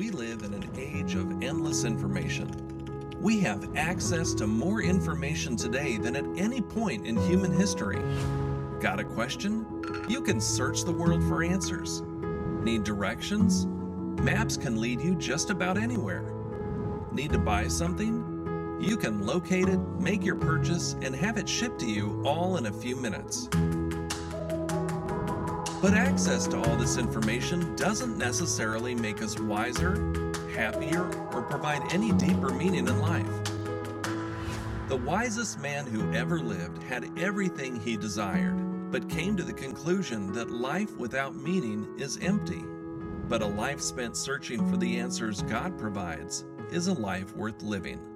We live in an age of endless information. We have access to more information today than at any point in human history. Got a question? You can search the world for answers. Need directions? Maps can lead you just about anywhere. Need to buy something? You can locate it, make your purchase, and have it shipped to you all in a few minutes. But access to all this information doesn't necessarily make us wiser, happier, or provide any deeper meaning in life. The wisest man who ever lived had everything he desired, but came to the conclusion that life without meaning is empty. But a life spent searching for the answers God provides is a life worth living.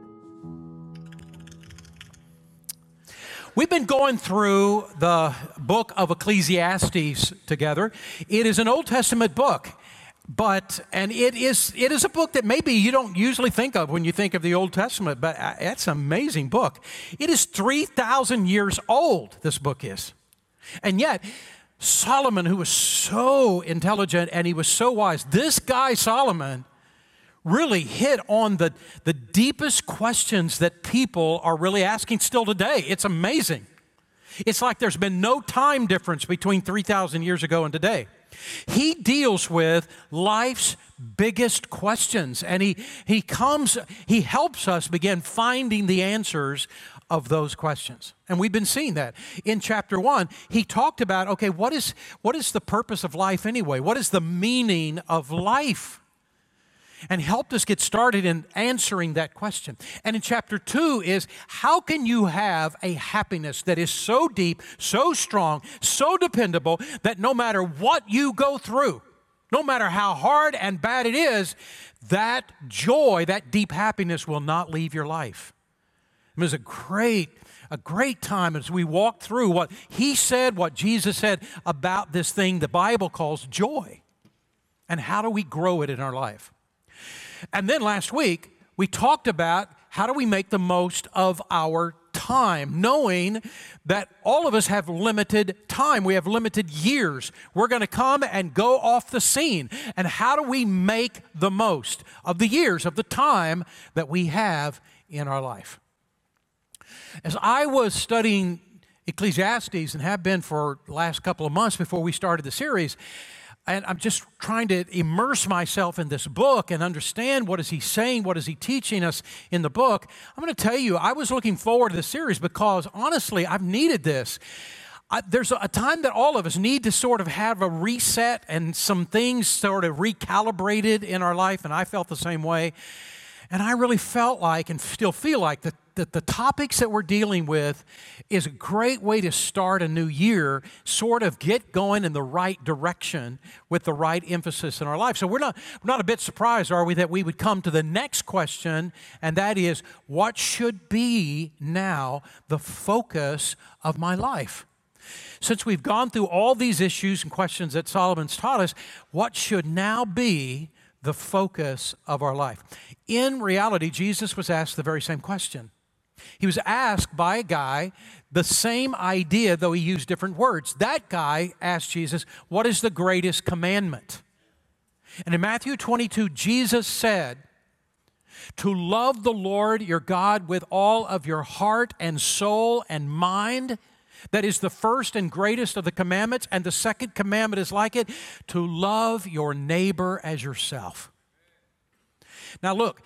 We've been going through the book of Ecclesiastes together. It is an Old Testament book, but and it is it is a book that maybe you don't usually think of when you think of the Old Testament, but uh, it's an amazing book. It is 3000 years old this book is. And yet Solomon who was so intelligent and he was so wise, this guy Solomon really hit on the, the deepest questions that people are really asking still today. It's amazing. It's like there's been no time difference between 3,000 years ago and today. He deals with life's biggest questions and he, he comes, he helps us begin finding the answers of those questions. And we've been seeing that. In chapter one, he talked about okay, what is, what is the purpose of life anyway? What is the meaning of life? And helped us get started in answering that question. And in chapter two is how can you have a happiness that is so deep, so strong, so dependable that no matter what you go through, no matter how hard and bad it is, that joy, that deep happiness will not leave your life. It was a great a great time as we walk through what he said, what Jesus said about this thing the Bible calls joy. And how do we grow it in our life? And then last week, we talked about how do we make the most of our time, knowing that all of us have limited time. We have limited years. We're going to come and go off the scene. And how do we make the most of the years, of the time that we have in our life? As I was studying Ecclesiastes and have been for the last couple of months before we started the series, and I'm just trying to immerse myself in this book and understand what is he saying, what is he teaching us in the book. I'm going to tell you, I was looking forward to this series because honestly, I've needed this. I, there's a time that all of us need to sort of have a reset and some things sort of recalibrated in our life, and I felt the same way. And I really felt like and still feel like that that the topics that we're dealing with is a great way to start a new year, sort of get going in the right direction with the right emphasis in our life. So we're not, we're not a bit surprised, are we, that we would come to the next question, and that is what should be now the focus of my life? Since we've gone through all these issues and questions that Solomon's taught us, what should now be the focus of our life? In reality, Jesus was asked the very same question. He was asked by a guy the same idea, though he used different words. That guy asked Jesus, What is the greatest commandment? And in Matthew 22, Jesus said, To love the Lord your God with all of your heart and soul and mind. That is the first and greatest of the commandments. And the second commandment is like it to love your neighbor as yourself. Now, look,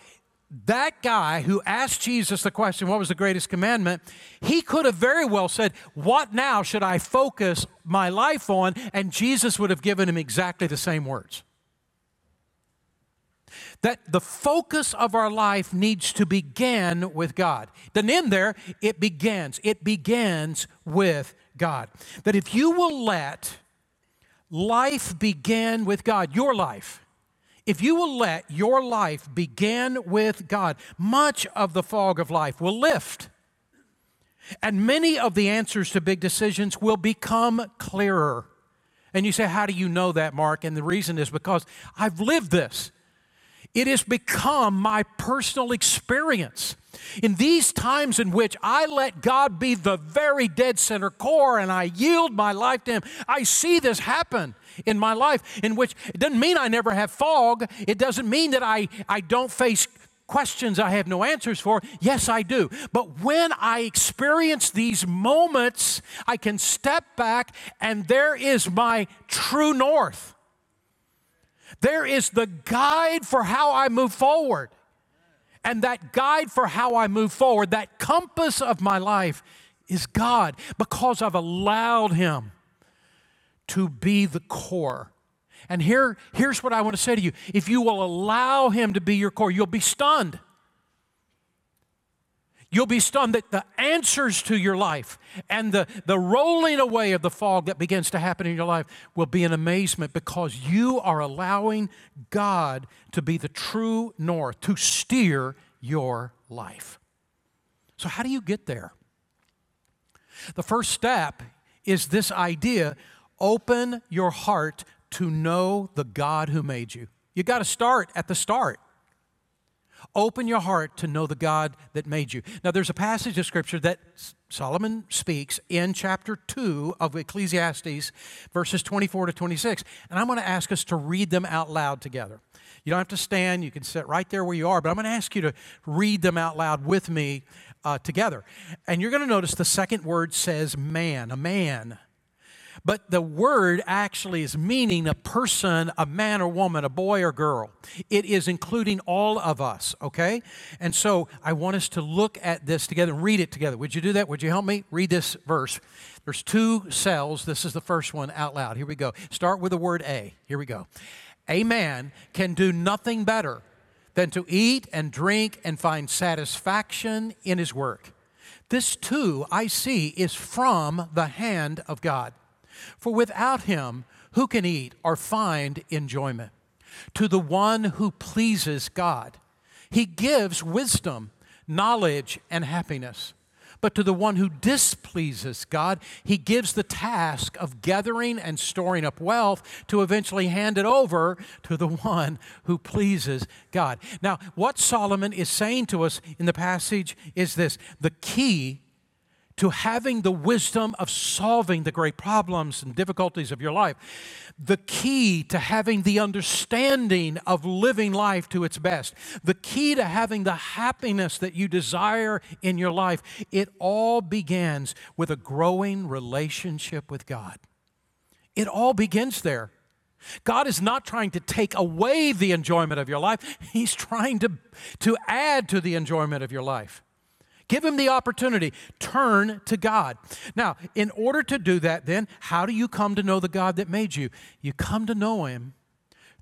that guy who asked Jesus the question, What was the greatest commandment? He could have very well said, What now should I focus my life on? And Jesus would have given him exactly the same words. That the focus of our life needs to begin with God. Then in there, it begins. It begins with God. That if you will let life begin with God, your life, if you will let your life begin with God, much of the fog of life will lift. And many of the answers to big decisions will become clearer. And you say, How do you know that, Mark? And the reason is because I've lived this. It has become my personal experience. In these times in which I let God be the very dead center core and I yield my life to Him, I see this happen in my life, in which it doesn't mean I never have fog. It doesn't mean that I, I don't face questions I have no answers for. Yes, I do. But when I experience these moments, I can step back and there is my true north. There is the guide for how I move forward. And that guide for how I move forward, that compass of my life, is God because I've allowed Him to be the core. And here, here's what I want to say to you if you will allow Him to be your core, you'll be stunned. You'll be stunned that the answers to your life and the, the rolling away of the fog that begins to happen in your life will be an amazement because you are allowing God to be the true north, to steer your life. So, how do you get there? The first step is this idea open your heart to know the God who made you. You got to start at the start. Open your heart to know the God that made you. Now, there's a passage of scripture that Solomon speaks in chapter 2 of Ecclesiastes, verses 24 to 26. And I'm going to ask us to read them out loud together. You don't have to stand, you can sit right there where you are, but I'm going to ask you to read them out loud with me uh, together. And you're going to notice the second word says man, a man. But the word actually is meaning a person, a man or woman, a boy or girl. It is including all of us, okay? And so I want us to look at this together and read it together. Would you do that? Would you help me? Read this verse. There's two cells. This is the first one out loud. Here we go. Start with the word A. Here we go. A man can do nothing better than to eat and drink and find satisfaction in his work. This too, I see, is from the hand of God. For without him, who can eat or find enjoyment? To the one who pleases God, he gives wisdom, knowledge, and happiness. But to the one who displeases God, he gives the task of gathering and storing up wealth to eventually hand it over to the one who pleases God. Now, what Solomon is saying to us in the passage is this the key to having the wisdom of solving the great problems and difficulties of your life. The key to having the understanding of living life to its best. The key to having the happiness that you desire in your life. It all begins with a growing relationship with God. It all begins there. God is not trying to take away the enjoyment of your life, He's trying to, to add to the enjoyment of your life. Give him the opportunity. Turn to God. Now, in order to do that, then, how do you come to know the God that made you? You come to know him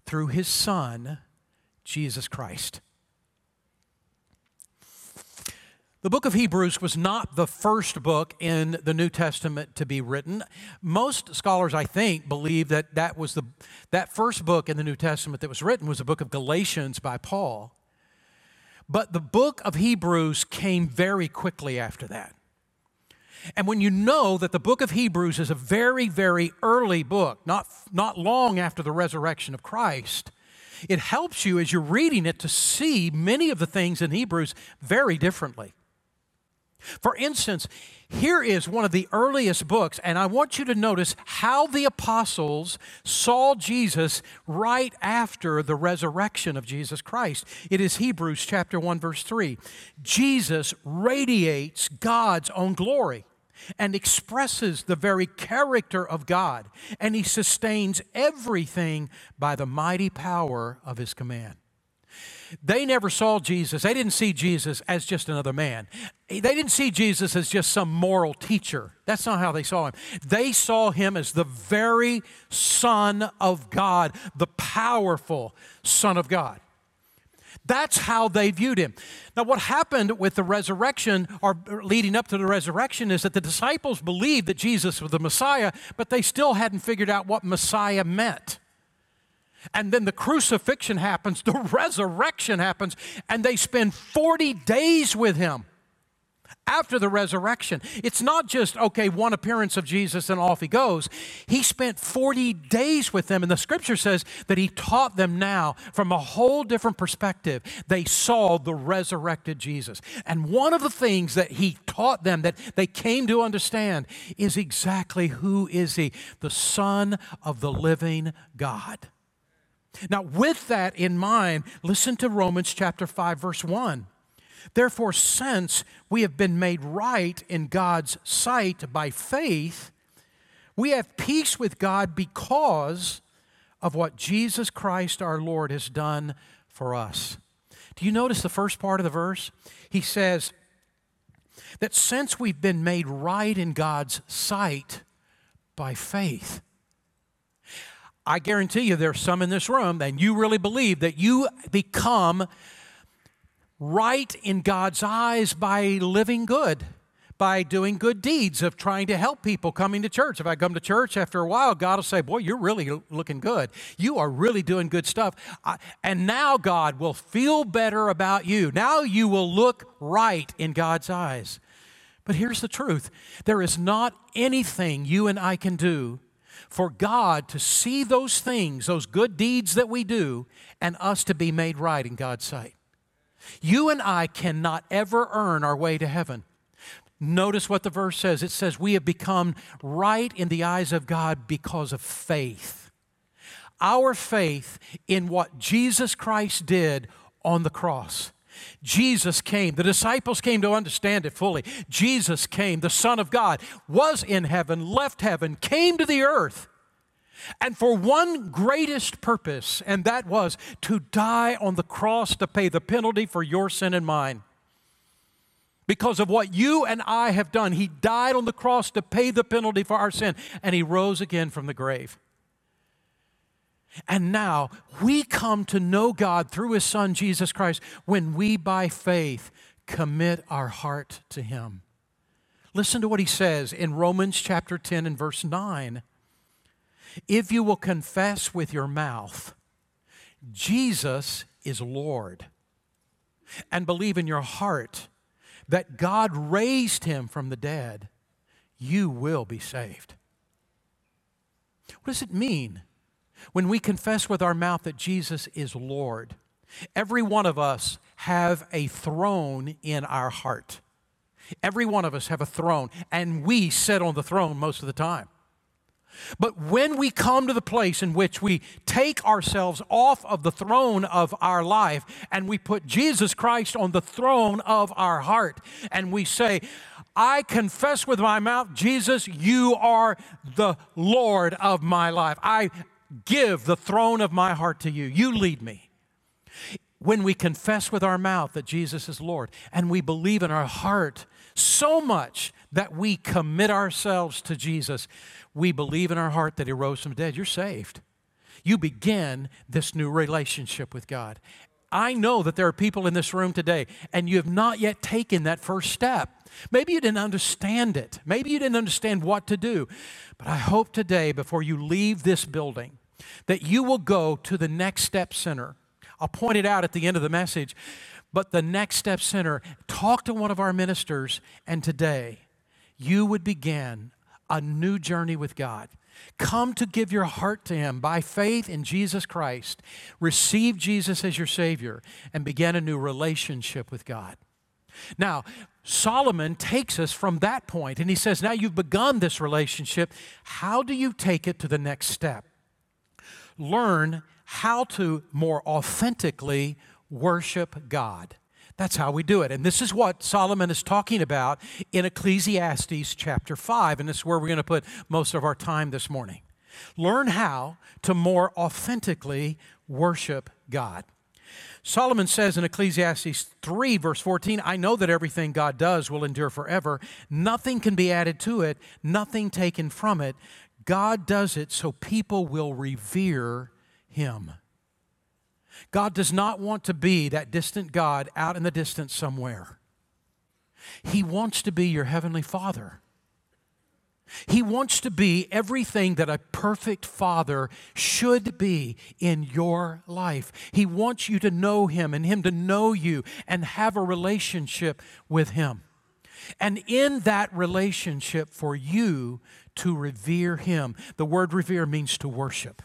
through his Son, Jesus Christ. The book of Hebrews was not the first book in the New Testament to be written. Most scholars, I think, believe that that was the that first book in the New Testament that was written was the book of Galatians by Paul. But the book of Hebrews came very quickly after that. And when you know that the book of Hebrews is a very, very early book, not, not long after the resurrection of Christ, it helps you as you're reading it to see many of the things in Hebrews very differently. For instance, here is one of the earliest books, and I want you to notice how the apostles saw Jesus right after the resurrection of Jesus Christ. It is Hebrews chapter 1 verse 3. Jesus radiates God's own glory and expresses the very character of God, and he sustains everything by the mighty power of his command. They never saw Jesus. They didn't see Jesus as just another man. They didn't see Jesus as just some moral teacher. That's not how they saw him. They saw him as the very Son of God, the powerful Son of God. That's how they viewed him. Now, what happened with the resurrection, or leading up to the resurrection, is that the disciples believed that Jesus was the Messiah, but they still hadn't figured out what Messiah meant. And then the crucifixion happens, the resurrection happens, and they spend 40 days with him. after the resurrection. It's not just, okay, one appearance of Jesus and off he goes. He spent 40 days with them, and the scripture says that he taught them now from a whole different perspective. They saw the resurrected Jesus. And one of the things that he taught them that they came to understand is exactly who is he? The Son of the living God. Now, with that in mind, listen to Romans chapter 5, verse 1. Therefore, since we have been made right in God's sight by faith, we have peace with God because of what Jesus Christ our Lord has done for us. Do you notice the first part of the verse? He says that since we've been made right in God's sight by faith, I guarantee you there's some in this room, and you really believe that you become right in God's eyes by living good, by doing good deeds, of trying to help people coming to church. If I come to church after a while, God will say, Boy, you're really looking good. You are really doing good stuff. and now God will feel better about you. Now you will look right in God's eyes. But here's the truth there is not anything you and I can do for God to see those things, those good deeds that we do, and us to be made right in God's sight. You and I cannot ever earn our way to heaven. Notice what the verse says it says, We have become right in the eyes of God because of faith. Our faith in what Jesus Christ did on the cross. Jesus came. The disciples came to understand it fully. Jesus came, the Son of God, was in heaven, left heaven, came to the earth and for one greatest purpose, and that was to die on the cross to pay the penalty for your sin and mine. Because of what you and I have done, He died on the cross to pay the penalty for our sin, and He rose again from the grave. And now we come to know God through His Son, Jesus Christ, when we by faith commit our heart to Him. Listen to what He says in Romans chapter 10 and verse 9. If you will confess with your mouth, Jesus is Lord, and believe in your heart that God raised him from the dead, you will be saved. What does it mean when we confess with our mouth that Jesus is Lord? Every one of us have a throne in our heart. Every one of us have a throne, and we sit on the throne most of the time. But when we come to the place in which we take ourselves off of the throne of our life and we put Jesus Christ on the throne of our heart and we say, I confess with my mouth, Jesus, you are the Lord of my life. I give the throne of my heart to you. You lead me. When we confess with our mouth that Jesus is Lord and we believe in our heart so much that we commit ourselves to Jesus, we believe in our heart that He rose from the dead, you're saved. You begin this new relationship with God. I know that there are people in this room today, and you have not yet taken that first step. Maybe you didn't understand it. Maybe you didn't understand what to do. But I hope today, before you leave this building, that you will go to the Next Step Center. I'll point it out at the end of the message. But the Next Step Center, talk to one of our ministers, and today you would begin a new journey with God. Come to give your heart to Him by faith in Jesus Christ. Receive Jesus as your Savior and begin a new relationship with God. Now, Solomon takes us from that point and he says, Now you've begun this relationship. How do you take it to the next step? Learn how to more authentically worship God. That's how we do it. And this is what Solomon is talking about in Ecclesiastes chapter 5. And this is where we're going to put most of our time this morning. Learn how to more authentically worship God. Solomon says in Ecclesiastes 3, verse 14, I know that everything God does will endure forever. Nothing can be added to it, nothing taken from it. God does it so people will revere him. God does not want to be that distant God out in the distance somewhere. He wants to be your heavenly Father. He wants to be everything that a perfect father should be in your life. He wants you to know Him and Him to know you and have a relationship with Him. And in that relationship, for you to revere Him, the word revere means to worship.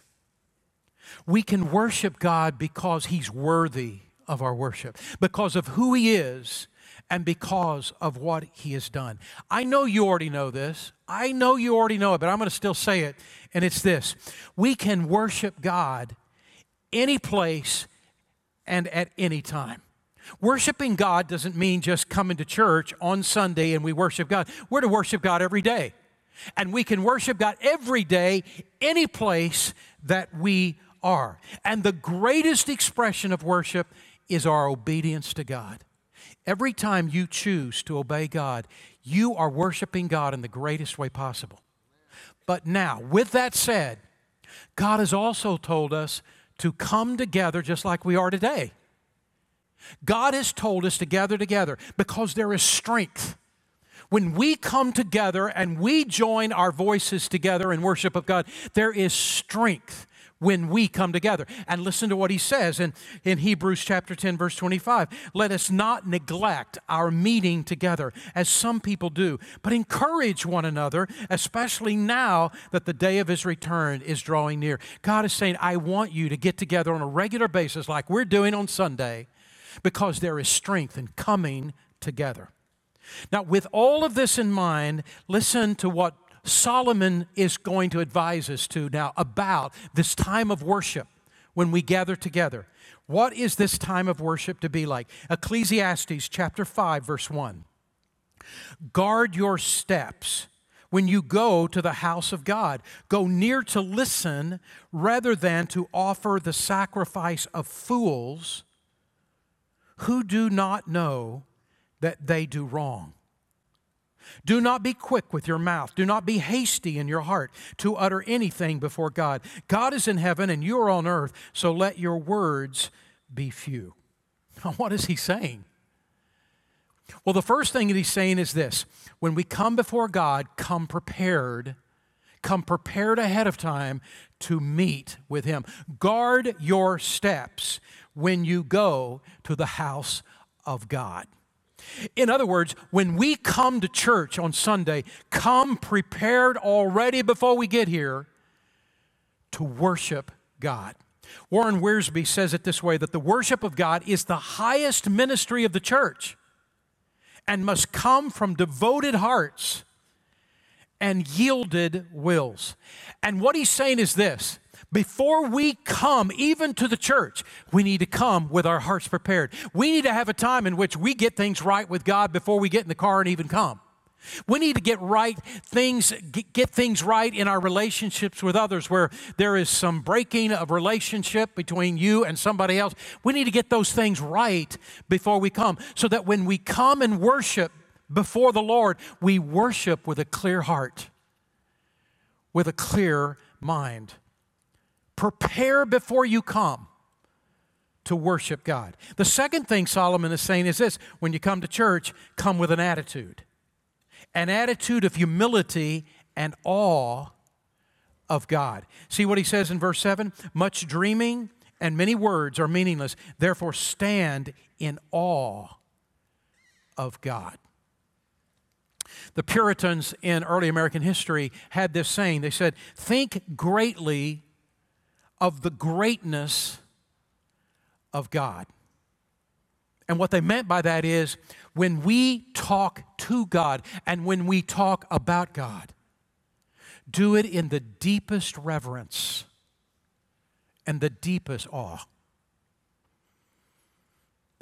We can worship God because He's worthy of our worship, because of who He is and because of what He has done. I know you already know this. I know you already know it, but I'm going to still say it, and it's this we can worship God any place and at any time. Worshiping God doesn't mean just coming to church on Sunday and we worship God. We're to worship God every day. And we can worship God every day, any place that we are. And the greatest expression of worship is our obedience to God. Every time you choose to obey God, you are worshiping God in the greatest way possible. But now, with that said, God has also told us to come together just like we are today. God has told us to gather together because there is strength. When we come together and we join our voices together in worship of God, there is strength when we come together. And listen to what he says in, in Hebrews chapter 10, verse 25. Let us not neglect our meeting together, as some people do, but encourage one another, especially now that the day of his return is drawing near. God is saying, I want you to get together on a regular basis, like we're doing on Sunday, because there is strength in coming together. Now, with all of this in mind, listen to what Solomon is going to advise us to now about this time of worship when we gather together. What is this time of worship to be like? Ecclesiastes chapter 5 verse 1. Guard your steps when you go to the house of God. Go near to listen rather than to offer the sacrifice of fools who do not know that they do wrong. Do not be quick with your mouth. Do not be hasty in your heart to utter anything before God. God is in heaven and you are on earth, so let your words be few. Now, What is he saying? Well, the first thing that he's saying is this when we come before God, come prepared. Come prepared ahead of time to meet with him. Guard your steps when you go to the house of God. In other words, when we come to church on Sunday, come prepared already before we get here to worship God. Warren Wiersbe says it this way that the worship of God is the highest ministry of the church and must come from devoted hearts and yielded wills. And what he's saying is this before we come even to the church, we need to come with our hearts prepared. We need to have a time in which we get things right with God before we get in the car and even come. We need to get right things, get things right in our relationships with others where there is some breaking of relationship between you and somebody else. We need to get those things right before we come so that when we come and worship before the Lord, we worship with a clear heart, with a clear mind. Prepare before you come to worship God. The second thing Solomon is saying is this when you come to church, come with an attitude an attitude of humility and awe of God. See what he says in verse 7? Much dreaming and many words are meaningless. Therefore, stand in awe of God. The Puritans in early American history had this saying. They said, Think greatly of the greatness of God. And what they meant by that is when we talk to God and when we talk about God, do it in the deepest reverence and the deepest awe.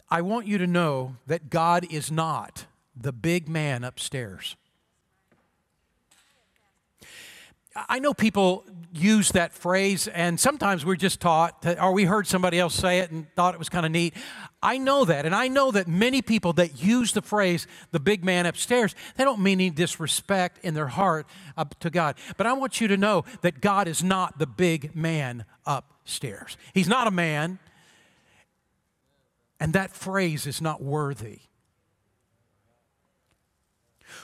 I want you to know that God is not the big man upstairs. I know people use that phrase, and sometimes we're just taught, to, or we heard somebody else say it and thought it was kind of neat. I know that, and I know that many people that use the phrase "the big man upstairs," they don't mean any disrespect in their heart up to God. But I want you to know that God is not the big man upstairs. He's not a man, and that phrase is not worthy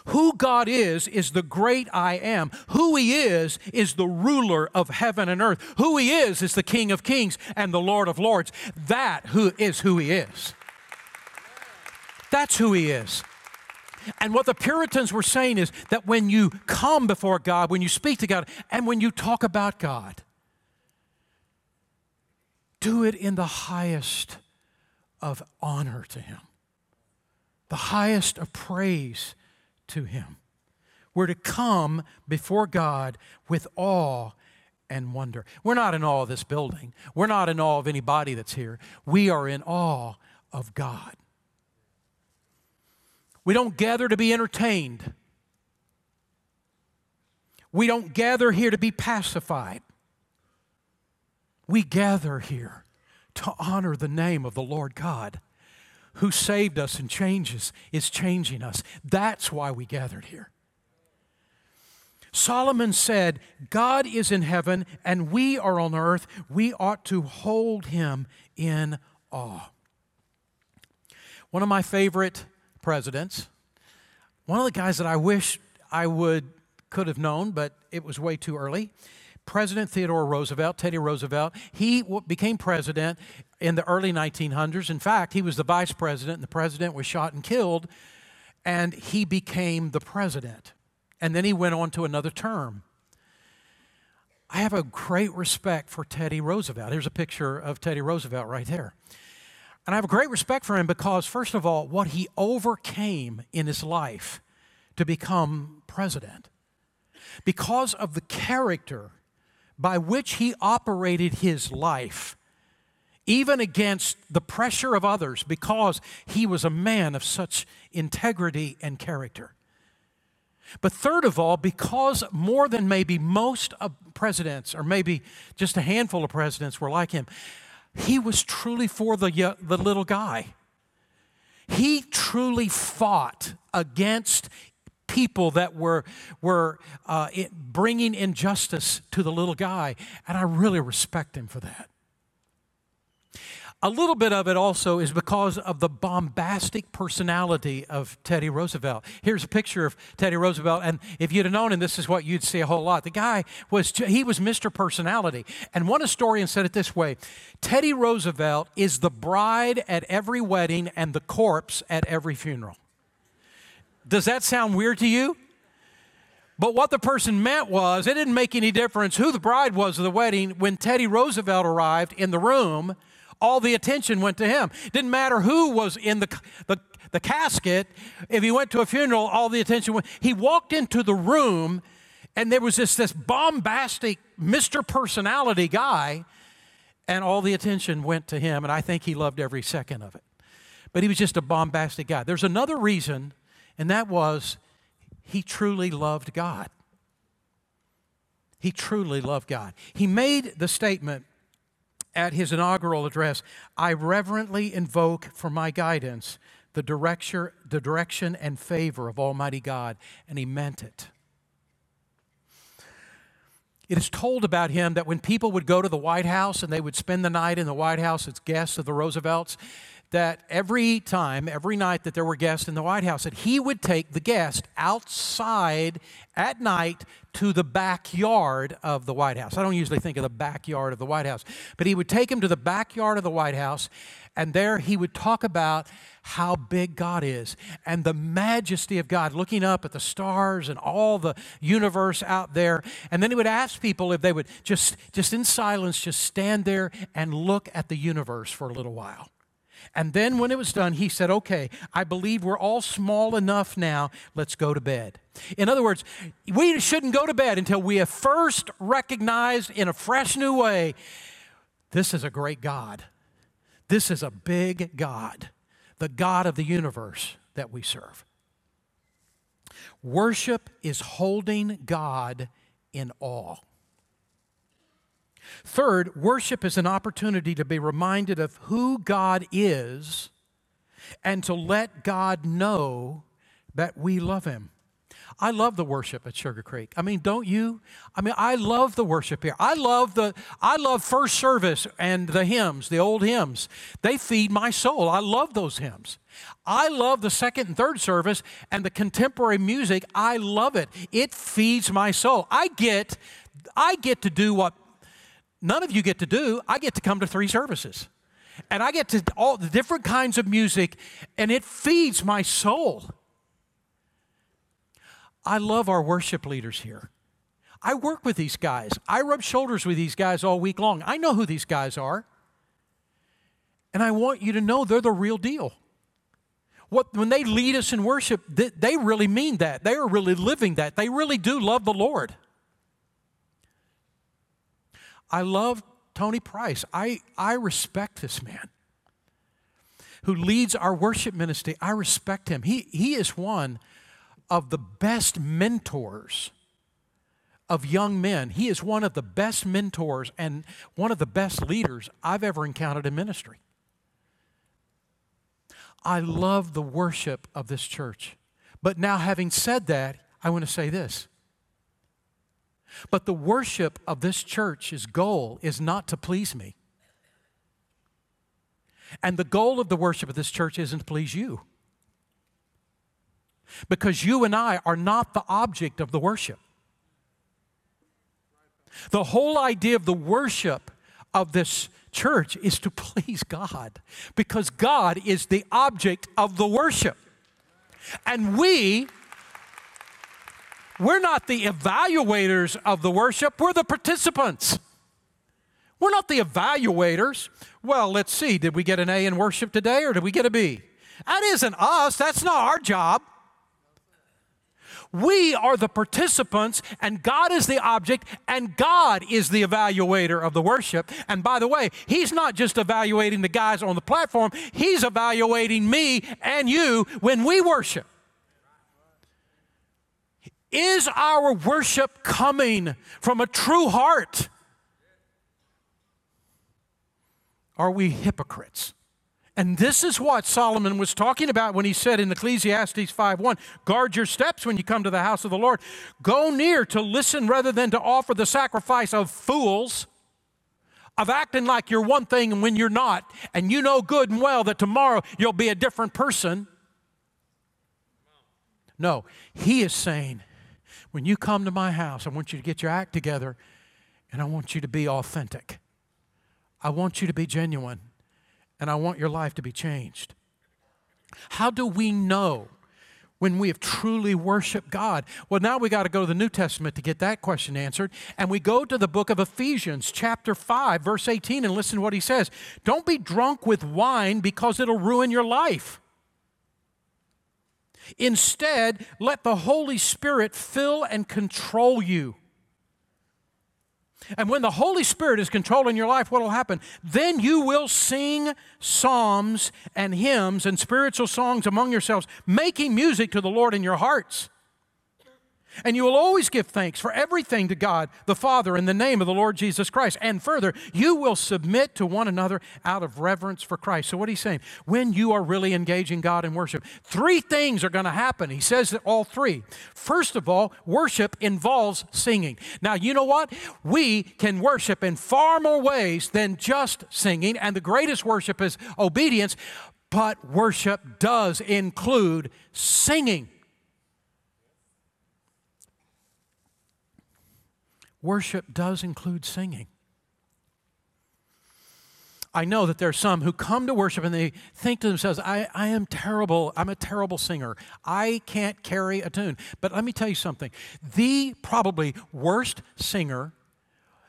who God is, is the great I am. Who He is, is the ruler of heaven and earth. Who He is, is the King of kings and the Lord of lords. That who is who He is. That's who He is. And what the Puritans were saying is that when you come before God, when you speak to God, and when you talk about God, do it in the highest of honor to Him, the highest of praise to Him. We're to come before God with awe and wonder. We're not in awe of this building, we're not in awe of anybody that's here. We are in awe of God. We don't gather to be entertained. We don't gather here to be pacified. We gather here to honor the name of the Lord God who saved us and changes is changing us. That's why we gathered here. Solomon said, God is in heaven and we are on earth. We ought to hold him in awe. One of my favorite presidents, one of the guys that I wish I would could have known, but it was way too early. President Theodore Roosevelt, Teddy Roosevelt, he became president in the early 1900s. In fact, he was the vice president, and the president was shot and killed, and he became the president. And then he went on to another term. I have a great respect for Teddy Roosevelt. Here's a picture of Teddy Roosevelt right there. And I have a great respect for him because, first of all, what he overcame in his life to become president, because of the character by which he operated his life, even against the pressure of others, because he was a man of such integrity and character. But third of all, because more than maybe most presidents, or maybe just a handful of presidents were like him, he was truly for the, the little guy. He truly fought against people that were, were uh, bringing injustice to the little guy, and I really respect him for that. A little bit of it also is because of the bombastic personality of Teddy Roosevelt. Here's a picture of Teddy Roosevelt, and if you'd have known him, this is what you'd see a whole lot. The guy was, he was Mr. Personality. And one historian said it this way Teddy Roosevelt is the bride at every wedding and the corpse at every funeral. Does that sound weird to you? But what the person meant was it didn't make any difference who the bride was of the wedding. When Teddy Roosevelt arrived in the room, all the attention went to him. Didn't matter who was in the, the, the casket. If he went to a funeral, all the attention went. He walked into the room, and there was this, this bombastic Mr. Personality guy, and all the attention went to him. And I think he loved every second of it. But he was just a bombastic guy. There's another reason, and that was he truly loved God. He truly loved God. He made the statement at his inaugural address, I reverently invoke for my guidance the direction, the direction and favor of Almighty God. And he meant it. It is told about him that when people would go to the White House and they would spend the night in the White House as guests of the Roosevelts, that every time, every night that there were guests in the White House, that he would take the guest outside at night to the backyard of the White House. I don't usually think of the backyard of the White House, but he would take him to the backyard of the White House, and there he would talk about how big God is and the majesty of God, looking up at the stars and all the universe out there. And then he would ask people if they would just, just in silence, just stand there and look at the universe for a little while. And then when it was done, he said, Okay, I believe we're all small enough now. Let's go to bed. In other words, we shouldn't go to bed until we have first recognized in a fresh new way this is a great God. This is a big God, the God of the universe that we serve. Worship is holding God in awe. Third, worship is an opportunity to be reminded of who God is and to let God know that we love Him. I love the worship at Sugar Creek. I mean, don't you? I mean, I love the worship here. I love the I love first service and the hymns, the old hymns. They feed my soul. I love those hymns. I love the second and third service and the contemporary music. I love it. It feeds my soul. I get I get to do what none of you get to do. I get to come to three services. And I get to all the different kinds of music, and it feeds my soul. I love our worship leaders here. I work with these guys. I rub shoulders with these guys all week long. I know who these guys are. And I want you to know they're the real deal. What, when they lead us in worship, they, they really mean that. They are really living that. They really do love the Lord. I love Tony Price. I, I respect this man who leads our worship ministry. I respect him. He, he is one of the best mentors of young men. He is one of the best mentors and one of the best leaders I've ever encountered in ministry. I love the worship of this church. But now, having said that, I want to say this. But the worship of this church's goal is not to please me. And the goal of the worship of this church isn't to please you. Because you and I are not the object of the worship. The whole idea of the worship of this church is to please God because God is the object of the worship. And we we're not the evaluators of the worship, we're the participants. We're not the evaluators. Well, let's see, did we get an A in worship today or did we get a B? That isn't us, that's not our job. We are the participants, and God is the object, and God is the evaluator of the worship. And by the way, He's not just evaluating the guys on the platform, He's evaluating me and you when we worship. Is our worship coming from a true heart? Are we hypocrites? And this is what Solomon was talking about when he said in Ecclesiastes 5:1, guard your steps when you come to the house of the Lord. Go near to listen rather than to offer the sacrifice of fools, of acting like you're one thing and when you're not, and you know good and well that tomorrow you'll be a different person. No, he is saying, when you come to my house, I want you to get your act together and I want you to be authentic. I want you to be genuine and I want your life to be changed. How do we know when we have truly worshiped God? Well, now we got to go to the New Testament to get that question answered. And we go to the book of Ephesians, chapter 5, verse 18, and listen to what he says. Don't be drunk with wine because it'll ruin your life. Instead, let the Holy Spirit fill and control you. And when the Holy Spirit is controlling your life, what will happen? Then you will sing psalms and hymns and spiritual songs among yourselves, making music to the Lord in your hearts. And you will always give thanks for everything to God the Father in the name of the Lord Jesus Christ. And further, you will submit to one another out of reverence for Christ. So, what he's saying, when you are really engaging God in worship, three things are going to happen. He says that all three. First of all, worship involves singing. Now, you know what? We can worship in far more ways than just singing, and the greatest worship is obedience, but worship does include singing. Worship does include singing. I know that there are some who come to worship and they think to themselves, I, I am terrible. I'm a terrible singer. I can't carry a tune. But let me tell you something the probably worst singer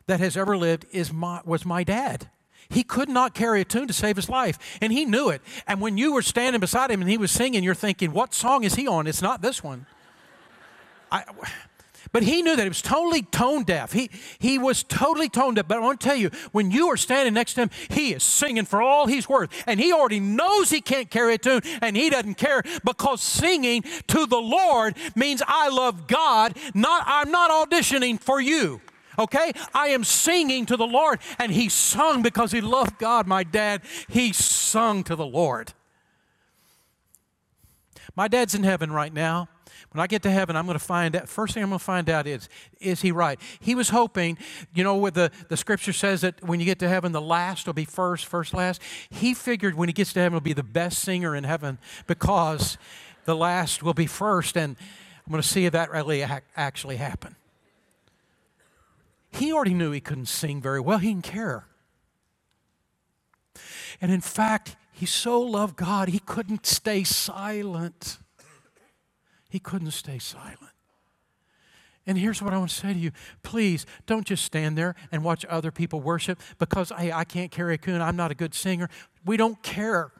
that has ever lived is my, was my dad. He could not carry a tune to save his life, and he knew it. And when you were standing beside him and he was singing, you're thinking, What song is he on? It's not this one. I, but he knew that he was totally tone deaf. He, he was totally tone deaf. But I want to tell you, when you are standing next to him, he is singing for all he's worth. And he already knows he can't carry a tune, and he doesn't care because singing to the Lord means I love God, not, I'm not auditioning for you. Okay? I am singing to the Lord. And he sung because he loved God, my dad. He sung to the Lord. My dad's in heaven right now. When I get to heaven, I'm going to find out. First thing I'm going to find out is, is he right? He was hoping, you know, what the, the scripture says that when you get to heaven, the last will be first, first last. He figured when he gets to heaven, he'll be the best singer in heaven because the last will be first. And I'm going to see if that really actually happened. He already knew he couldn't sing very well, he didn't care. And in fact, he so loved God, he couldn't stay silent. He couldn't stay silent. And here's what I want to say to you. Please don't just stand there and watch other people worship because, hey, I can't carry a tune. I'm not a good singer. We don't care.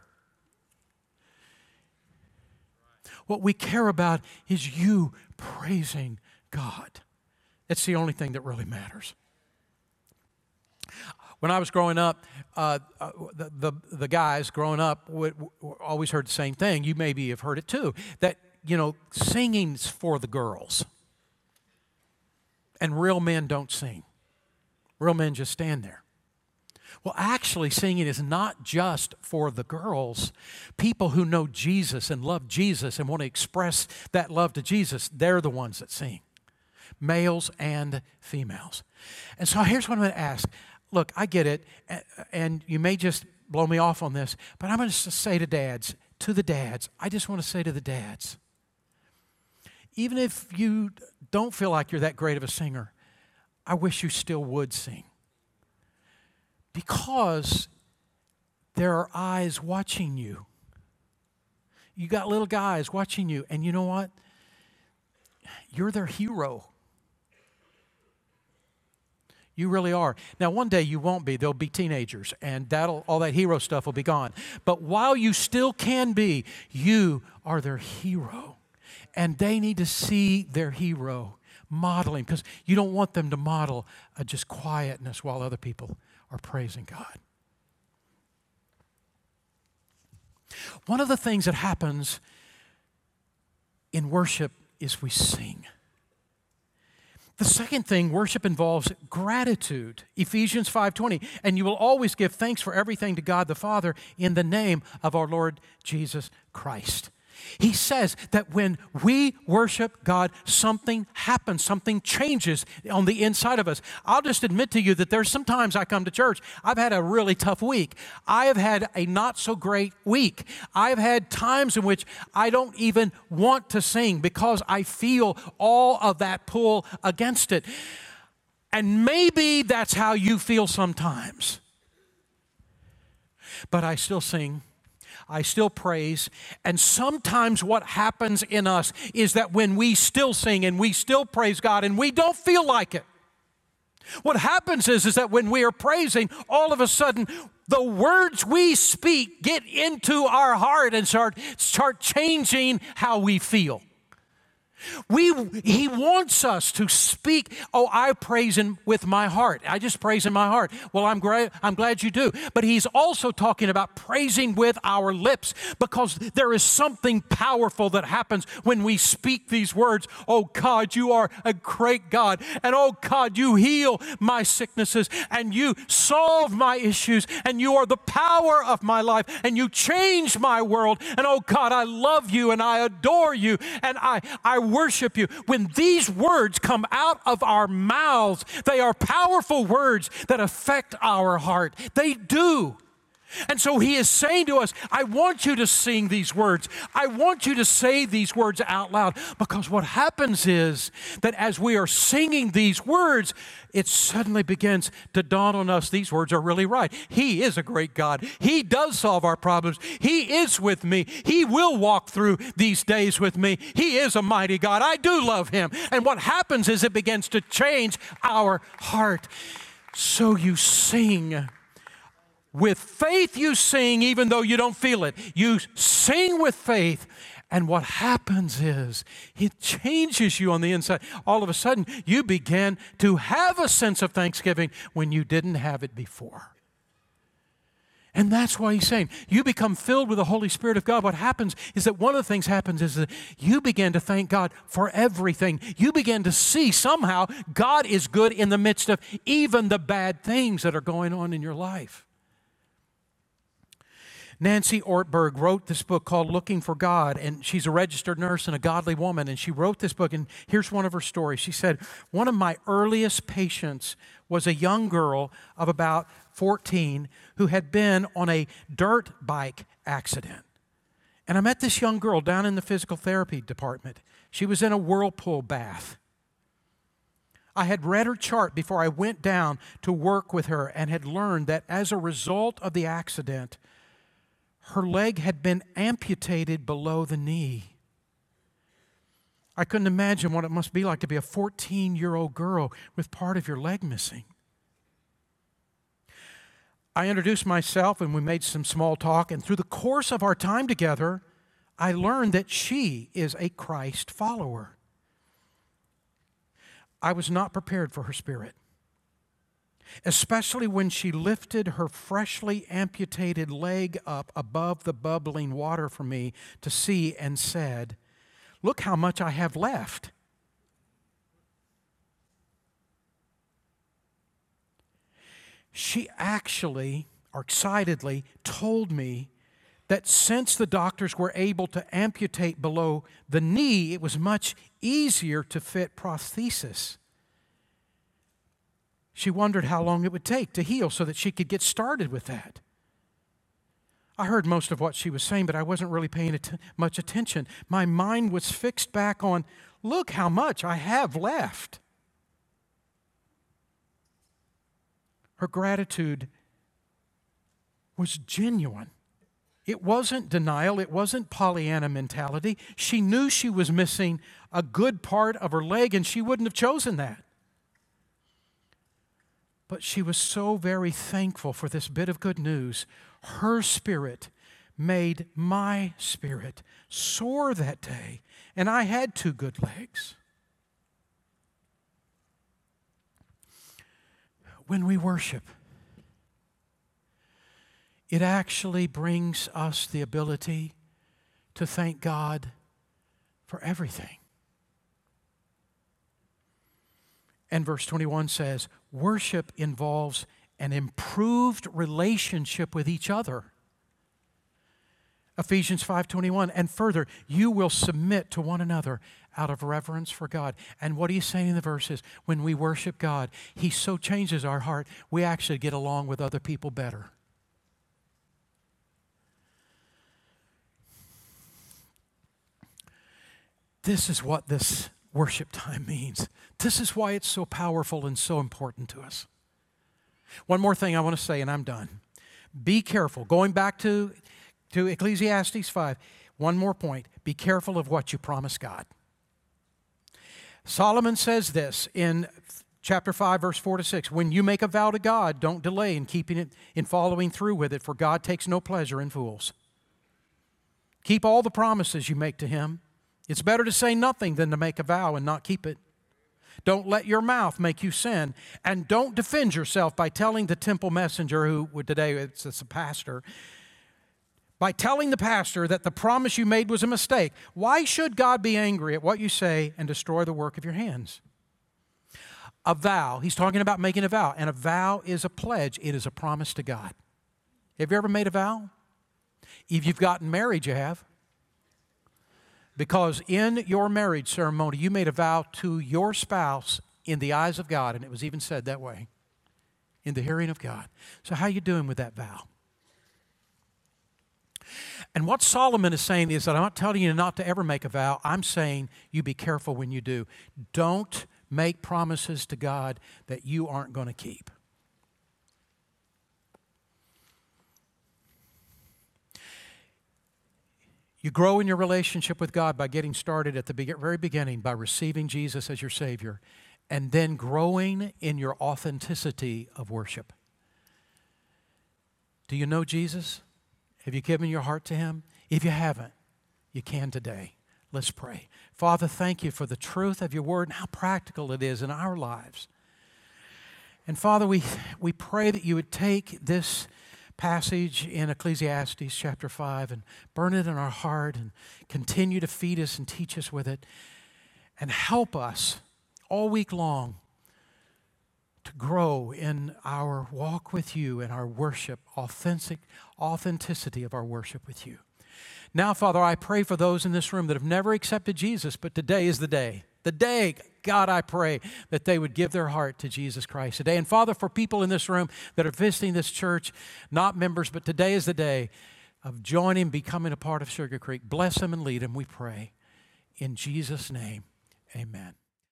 What we care about is you praising God. It's the only thing that really matters. When I was growing up, uh, uh, the, the, the, guys growing up would, would always heard the same thing. You maybe have heard it too that, you know, singing's for the girls. And real men don't sing, real men just stand there. Well, actually, singing is not just for the girls. People who know Jesus and love Jesus and want to express that love to Jesus, they're the ones that sing males and females. And so here's what I'm going to ask. Look, I get it, and you may just blow me off on this, but I'm going to say to dads, to the dads, I just want to say to the dads, even if you don't feel like you're that great of a singer, I wish you still would sing. Because there are eyes watching you. You got little guys watching you, and you know what? You're their hero. You really are. Now, one day you won't be. They'll be teenagers, and that'll all that hero stuff will be gone. But while you still can be, you are their hero, and they need to see their hero modeling because you don't want them to model a just quietness while other people are praising God. One of the things that happens in worship is we sing. The second thing, worship involves gratitude. Ephesians 5:20, and you will always give thanks for everything to God the Father in the name of our Lord Jesus Christ. He says that when we worship God, something happens, something changes on the inside of us. I'll just admit to you that there's sometimes I come to church, I've had a really tough week. I have had a not so great week. I've had times in which I don't even want to sing because I feel all of that pull against it. And maybe that's how you feel sometimes. But I still sing I still praise. And sometimes what happens in us is that when we still sing and we still praise God and we don't feel like it, what happens is, is that when we are praising, all of a sudden the words we speak get into our heart and start, start changing how we feel. We, he wants us to speak, oh, I praise him with my heart. I just praise in my heart. Well, I'm, gra- I'm glad you do. But he's also talking about praising with our lips because there is something powerful that happens when we speak these words. Oh, God, you are a great God. And oh, God, you heal my sicknesses and you solve my issues and you are the power of my life and you change my world. And oh, God, I love you and I adore you and I, I worship you. When these words come out of our mouths, they are powerful words that affect our heart. They do. And so he is saying to us, I want you to sing these words. I want you to say these words out loud because what happens is that as we are singing these words, it suddenly begins to dawn on us these words are really right. He is a great God. He does solve our problems. He is with me. He will walk through these days with me. He is a mighty God. I do love him. And what happens is it begins to change our heart. So you sing with faith, you sing even though you don't feel it. You sing with faith. And what happens is it changes you on the inside. All of a sudden, you begin to have a sense of thanksgiving when you didn't have it before. And that's why he's saying, you become filled with the Holy Spirit of God. What happens is that one of the things happens is that you begin to thank God for everything. You begin to see somehow God is good in the midst of even the bad things that are going on in your life. Nancy Ortberg wrote this book called Looking for God, and she's a registered nurse and a godly woman. And she wrote this book, and here's one of her stories. She said, One of my earliest patients was a young girl of about 14 who had been on a dirt bike accident. And I met this young girl down in the physical therapy department. She was in a whirlpool bath. I had read her chart before I went down to work with her and had learned that as a result of the accident, her leg had been amputated below the knee. I couldn't imagine what it must be like to be a 14 year old girl with part of your leg missing. I introduced myself and we made some small talk, and through the course of our time together, I learned that she is a Christ follower. I was not prepared for her spirit, especially when she lifted her freshly amputated leg up above the bubbling water for me to see and said, Look how much I have left. She actually, or excitedly, told me that since the doctors were able to amputate below the knee, it was much easier to fit prosthesis. She wondered how long it would take to heal so that she could get started with that. I heard most of what she was saying, but I wasn't really paying att- much attention. My mind was fixed back on look how much I have left. Her gratitude was genuine. It wasn't denial, it wasn't Pollyanna mentality. She knew she was missing a good part of her leg, and she wouldn't have chosen that. But she was so very thankful for this bit of good news. Her spirit made my spirit soar that day, and I had two good legs. When we worship, it actually brings us the ability to thank God for everything. And verse 21 says, worship involves an improved relationship with each other. Ephesians 5:21 and further you will submit to one another out of reverence for God. And what he's saying in the verse is when we worship God, he so changes our heart, we actually get along with other people better. This is what this worship time means. This is why it's so powerful and so important to us. One more thing I want to say, and I'm done. Be careful. Going back to, to Ecclesiastes 5, one more point. Be careful of what you promise God. Solomon says this in chapter 5 verse 4 to 6 when you make a vow to god don't delay in keeping it in following through with it for god takes no pleasure in fools keep all the promises you make to him it's better to say nothing than to make a vow and not keep it. Don't let your mouth make you sin. And don't defend yourself by telling the temple messenger, who today it's, it's a pastor, by telling the pastor that the promise you made was a mistake. Why should God be angry at what you say and destroy the work of your hands? A vow, he's talking about making a vow, and a vow is a pledge, it is a promise to God. Have you ever made a vow? If you've gotten married, you have. Because in your marriage ceremony, you made a vow to your spouse in the eyes of God, and it was even said that way, in the hearing of God. So, how are you doing with that vow? And what Solomon is saying is that I'm not telling you not to ever make a vow. I'm saying you be careful when you do. Don't make promises to God that you aren't going to keep. You grow in your relationship with God by getting started at the very beginning by receiving Jesus as your Savior and then growing in your authenticity of worship. Do you know Jesus? Have you given your heart to Him? If you haven't, you can today. Let's pray. Father, thank you for the truth of your word and how practical it is in our lives. And Father, we, we pray that you would take this passage in Ecclesiastes chapter 5 and burn it in our heart and continue to feed us and teach us with it and help us all week long to grow in our walk with you and our worship, authentic authenticity of our worship with you. Now, Father, I pray for those in this room that have never accepted Jesus, but today is the day. The day, God, I pray that they would give their heart to Jesus Christ today. And Father, for people in this room that are visiting this church, not members, but today is the day of joining, becoming a part of Sugar Creek. Bless them and lead them, we pray. In Jesus' name, amen.